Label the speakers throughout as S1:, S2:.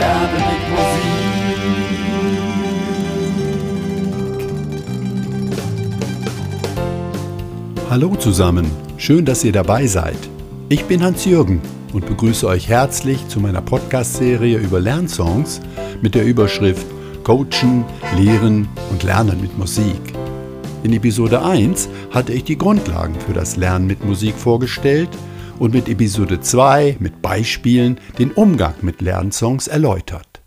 S1: Lernen mit Musik.
S2: Hallo zusammen, schön, dass ihr dabei seid. Ich bin Hans-Jürgen und begrüße euch herzlich zu meiner Podcast-Serie über Lernsongs mit der Überschrift Coachen, Lehren und Lernen mit Musik. In Episode 1 hatte ich die Grundlagen für das Lernen mit Musik vorgestellt und mit Episode 2 mit Beispielen den Umgang mit Lernsongs erläutert.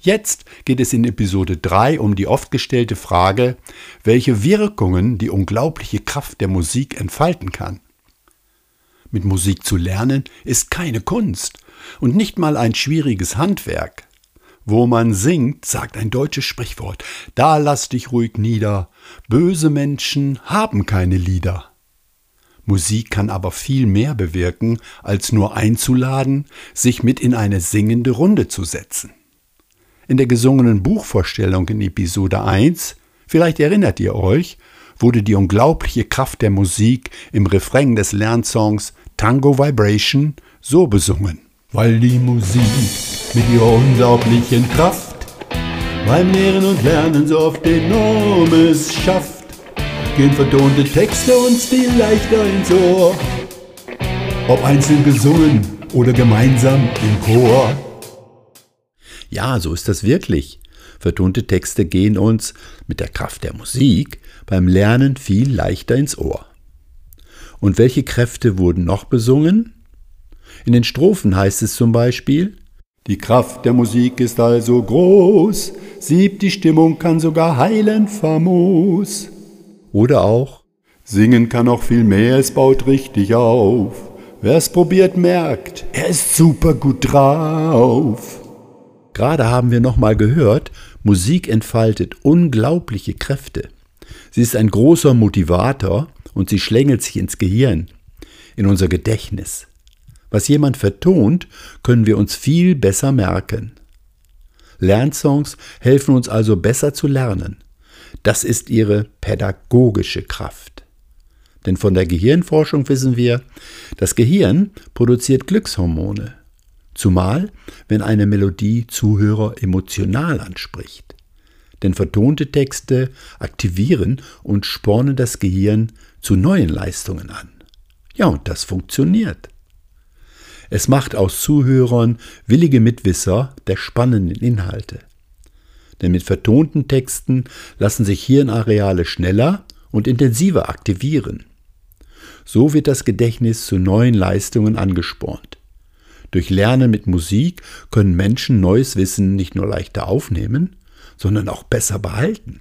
S2: Jetzt geht es in Episode 3 um die oft gestellte Frage, welche Wirkungen die unglaubliche Kraft der Musik entfalten kann. Mit Musik zu lernen ist keine Kunst und nicht mal ein schwieriges Handwerk. Wo man singt, sagt ein deutsches Sprichwort, da lass dich ruhig nieder, böse Menschen haben keine Lieder. Musik kann aber viel mehr bewirken, als nur einzuladen, sich mit in eine singende Runde zu setzen. In der gesungenen Buchvorstellung in Episode 1, vielleicht erinnert ihr euch, wurde die unglaubliche Kraft der Musik im Refrain des Lernsongs Tango Vibration so besungen. Weil die Musik mit ihrer unglaublichen Kraft beim Lehren und Lernen so oft enormes schafft, gehen vertonte Texte uns viel leichter ins Ohr. Ob einzeln gesungen oder gemeinsam im Chor. Ja, so ist das wirklich. Vertonte Texte gehen uns mit der Kraft der Musik beim Lernen viel leichter ins Ohr. Und welche Kräfte wurden noch besungen? In den Strophen heißt es zum Beispiel, die Kraft der Musik ist also groß, siebt die Stimmung, kann sogar heilen famos. Oder auch, singen kann auch viel mehr, es baut richtig auf. Wer es probiert, merkt, er ist super gut drauf. Gerade haben wir nochmal gehört, Musik entfaltet unglaubliche Kräfte. Sie ist ein großer Motivator und sie schlängelt sich ins Gehirn, in unser Gedächtnis. Was jemand vertont, können wir uns viel besser merken. Lernsongs helfen uns also besser zu lernen. Das ist ihre pädagogische Kraft. Denn von der Gehirnforschung wissen wir, das Gehirn produziert Glückshormone, zumal wenn eine Melodie Zuhörer emotional anspricht. Denn vertonte Texte aktivieren und spornen das Gehirn zu neuen Leistungen an. Ja, und das funktioniert. Es macht aus Zuhörern willige Mitwisser der spannenden Inhalte. Denn mit vertonten Texten lassen sich Hirnareale schneller und intensiver aktivieren. So wird das Gedächtnis zu neuen Leistungen angespornt. Durch Lernen mit Musik können Menschen neues Wissen nicht nur leichter aufnehmen, sondern auch besser behalten.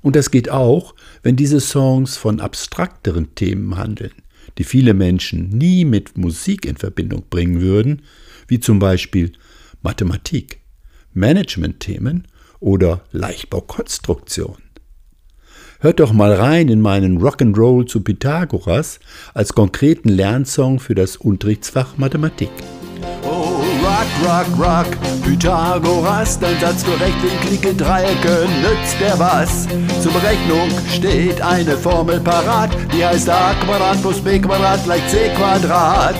S2: Und das geht auch, wenn diese Songs von abstrakteren Themen handeln, die viele Menschen nie mit Musik in Verbindung bringen würden, wie zum Beispiel Mathematik, Managementthemen oder Leichtbaukonstruktion. Hört doch mal rein in meinen Rock'n'Roll zu Pythagoras als konkreten Lernsong für das Unterrichtsfach Mathematik.
S1: Oh, rock, rock, rock, Pythagoras, dein Satz für rechtwinklige Dreiecke nützt der was? Zur Berechnung steht eine Formel parat, die heißt a Quadrat plus b Quadrat gleich c Quadrat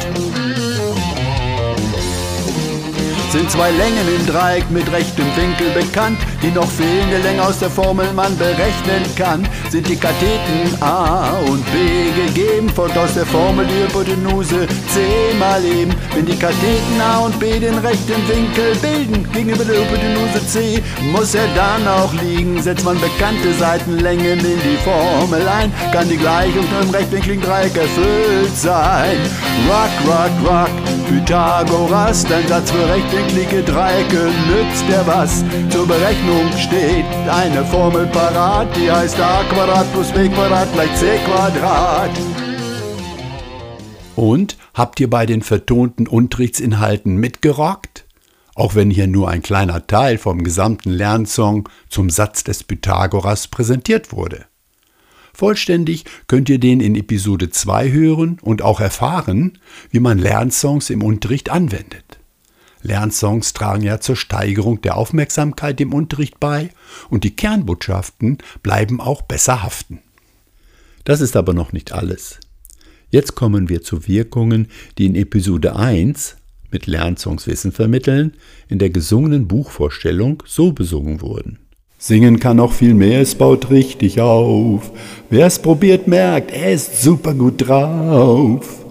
S1: sind zwei Längen im Dreieck mit rechtem Winkel bekannt. Die noch fehlende Länge aus der Formel man berechnen kann. Sind die Katheten A und B gegeben, folgt aus der Formel die Hypotenuse C mal eben. Wenn die Katheten A und B den rechten Winkel bilden, gegenüber der Hypotenuse C, muss er dann auch liegen. Setzt man bekannte Seitenlängen in die Formel ein, kann die Gleichung im rechtwinkligen Dreieck erfüllt sein. Rock, rock, rock, Pythagoras, dein Satz für rechtwinklige Dreiecke nützt der was. Zur Berechnung steht eine Formel parat, die heißt a Quadrat plus b Quadrat gleich c Quadrat.
S2: Und habt ihr bei den vertonten Unterrichtsinhalten mitgerockt? Auch wenn hier nur ein kleiner Teil vom gesamten Lernsong zum Satz des Pythagoras präsentiert wurde. Vollständig könnt ihr den in Episode 2 hören und auch erfahren, wie man Lernsongs im Unterricht anwendet. Lernsongs tragen ja zur Steigerung der Aufmerksamkeit im Unterricht bei und die Kernbotschaften bleiben auch besser haften. Das ist aber noch nicht alles. Jetzt kommen wir zu Wirkungen, die in Episode 1 mit Lernsongs Wissen vermitteln, in der gesungenen Buchvorstellung so besungen wurden. Singen kann noch viel mehr, es baut richtig auf. Wer es probiert, merkt, er ist super gut drauf.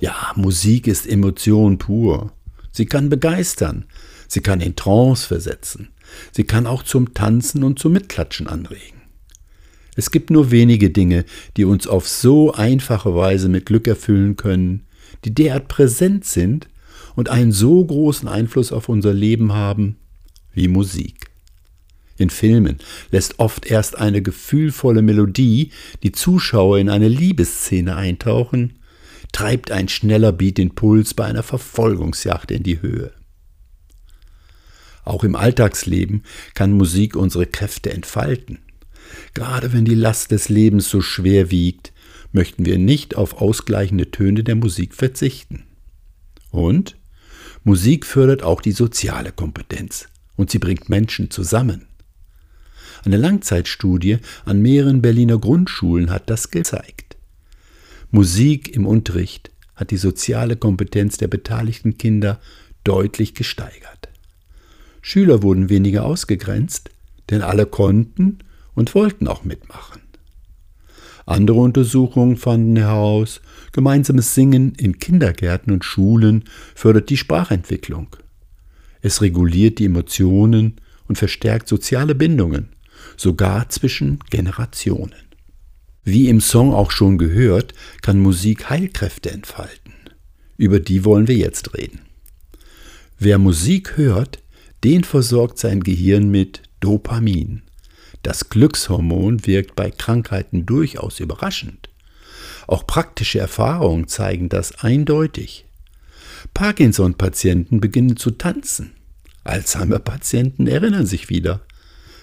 S2: Ja, Musik ist Emotion pur. Sie kann begeistern, sie kann in Trance versetzen, sie kann auch zum Tanzen und zum Mitklatschen anregen. Es gibt nur wenige Dinge, die uns auf so einfache Weise mit Glück erfüllen können, die derart präsent sind und einen so großen Einfluss auf unser Leben haben wie Musik. In Filmen lässt oft erst eine gefühlvolle Melodie die Zuschauer in eine Liebesszene eintauchen, treibt ein schneller Beat den Puls bei einer Verfolgungsjagd in die Höhe. Auch im Alltagsleben kann Musik unsere Kräfte entfalten. Gerade wenn die Last des Lebens so schwer wiegt, möchten wir nicht auf ausgleichende Töne der Musik verzichten. Und Musik fördert auch die soziale Kompetenz und sie bringt Menschen zusammen. Eine Langzeitstudie an mehreren Berliner Grundschulen hat das gezeigt. Musik im Unterricht hat die soziale Kompetenz der beteiligten Kinder deutlich gesteigert. Schüler wurden weniger ausgegrenzt, denn alle konnten und wollten auch mitmachen. Andere Untersuchungen fanden heraus, gemeinsames Singen in Kindergärten und Schulen fördert die Sprachentwicklung. Es reguliert die Emotionen und verstärkt soziale Bindungen, sogar zwischen Generationen. Wie im Song auch schon gehört, kann Musik Heilkräfte entfalten. Über die wollen wir jetzt reden. Wer Musik hört, den versorgt sein Gehirn mit Dopamin. Das Glückshormon wirkt bei Krankheiten durchaus überraschend. Auch praktische Erfahrungen zeigen das eindeutig. Parkinson-Patienten beginnen zu tanzen. Alzheimer-Patienten erinnern sich wieder.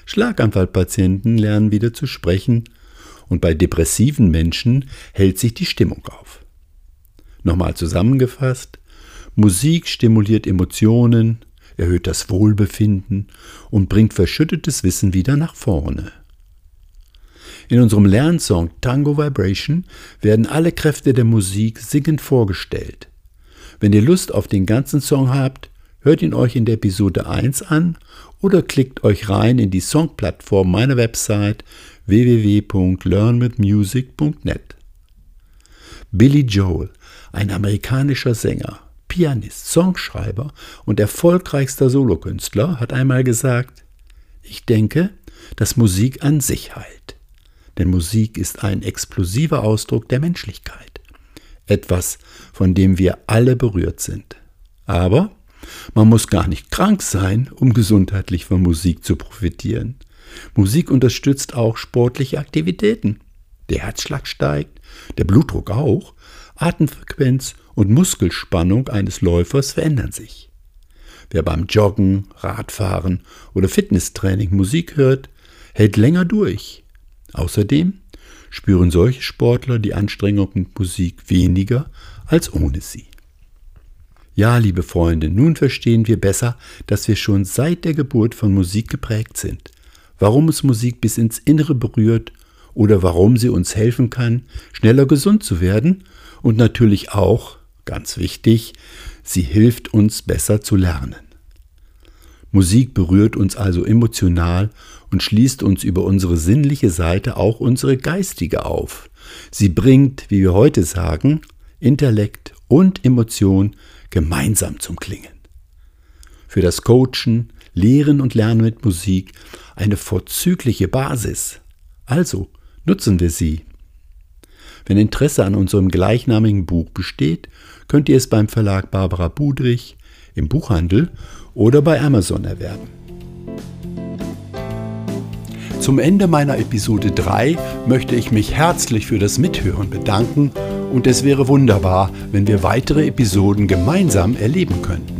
S2: Schlaganfallpatienten lernen wieder zu sprechen und bei depressiven Menschen hält sich die Stimmung auf. Nochmal zusammengefasst, Musik stimuliert Emotionen, erhöht das Wohlbefinden und bringt verschüttetes Wissen wieder nach vorne. In unserem Lernsong Tango Vibration werden alle Kräfte der Musik singend vorgestellt. Wenn ihr Lust auf den ganzen Song habt, hört ihn euch in der Episode 1 an oder klickt euch rein in die Songplattform meiner Website www.learnwithmusic.net. Billy Joel, ein amerikanischer Sänger, Pianist, Songschreiber und erfolgreichster Solokünstler, hat einmal gesagt, ich denke, dass Musik an sich heilt. Denn Musik ist ein explosiver Ausdruck der Menschlichkeit. Etwas, von dem wir alle berührt sind. Aber man muss gar nicht krank sein, um gesundheitlich von Musik zu profitieren. Musik unterstützt auch sportliche Aktivitäten. Der Herzschlag steigt, der Blutdruck auch, Atemfrequenz und Muskelspannung eines Läufers verändern sich. Wer beim Joggen, Radfahren oder Fitnesstraining Musik hört, hält länger durch. Außerdem spüren solche Sportler die Anstrengung mit Musik weniger als ohne sie. Ja, liebe Freunde, nun verstehen wir besser, dass wir schon seit der Geburt von Musik geprägt sind, warum uns Musik bis ins Innere berührt oder warum sie uns helfen kann, schneller gesund zu werden und natürlich auch, ganz wichtig, sie hilft uns besser zu lernen. Musik berührt uns also emotional und schließt uns über unsere sinnliche Seite auch unsere geistige auf. Sie bringt, wie wir heute sagen, Intellekt und Emotion gemeinsam zum Klingen. Für das Coachen, Lehren und Lernen mit Musik eine vorzügliche Basis. Also nutzen wir sie. Wenn Interesse an unserem gleichnamigen Buch besteht, könnt ihr es beim Verlag Barbara Budrich, im Buchhandel oder bei Amazon erwerben. Zum Ende meiner Episode 3 möchte ich mich herzlich für das Mithören bedanken und es wäre wunderbar, wenn wir weitere Episoden gemeinsam erleben könnten.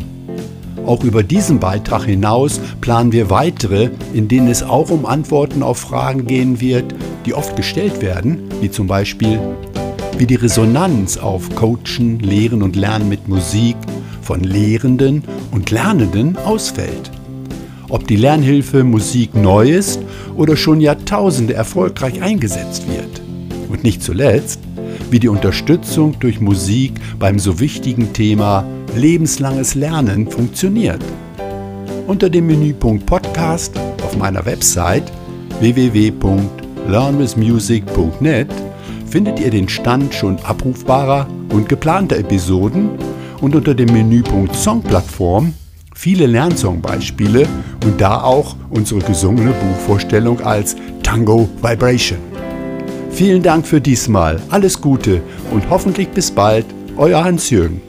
S2: Auch über diesen Beitrag hinaus planen wir weitere, in denen es auch um Antworten auf Fragen gehen wird, die oft gestellt werden, wie zum Beispiel, wie die Resonanz auf Coachen, Lehren und Lernen mit Musik von Lehrenden und Lernenden ausfällt. Ob die Lernhilfe Musik neu ist oder schon Jahrtausende erfolgreich eingesetzt wird. Und nicht zuletzt, wie die Unterstützung durch Musik beim so wichtigen Thema lebenslanges Lernen funktioniert. Unter dem Menüpunkt Podcast auf meiner Website www.learnwithmusic.net findet ihr den Stand schon abrufbarer und geplanter Episoden und unter dem Menüpunkt Songplattform viele Lernsongbeispiele und da auch unsere gesungene Buchvorstellung als Tango Vibration. Vielen Dank für diesmal, alles Gute und hoffentlich bis bald, euer Hans-Jürgen.